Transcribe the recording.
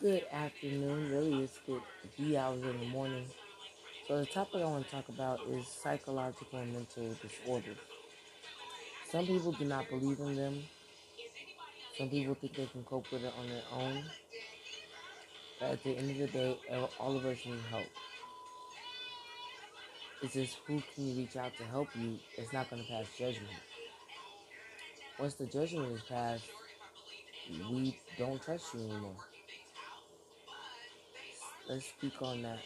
good afternoon. Really, it's good wee hours in the morning. So, the topic I want to talk about is psychological and mental disorders. Some people do not believe in them. Some people think they can cope with it on their own. But at the end of the day, all of us need help. It's just who can you reach out to help you It's not going to pass judgment. Once the judgment is passed, we don't trust you anymore. Let's speak on that.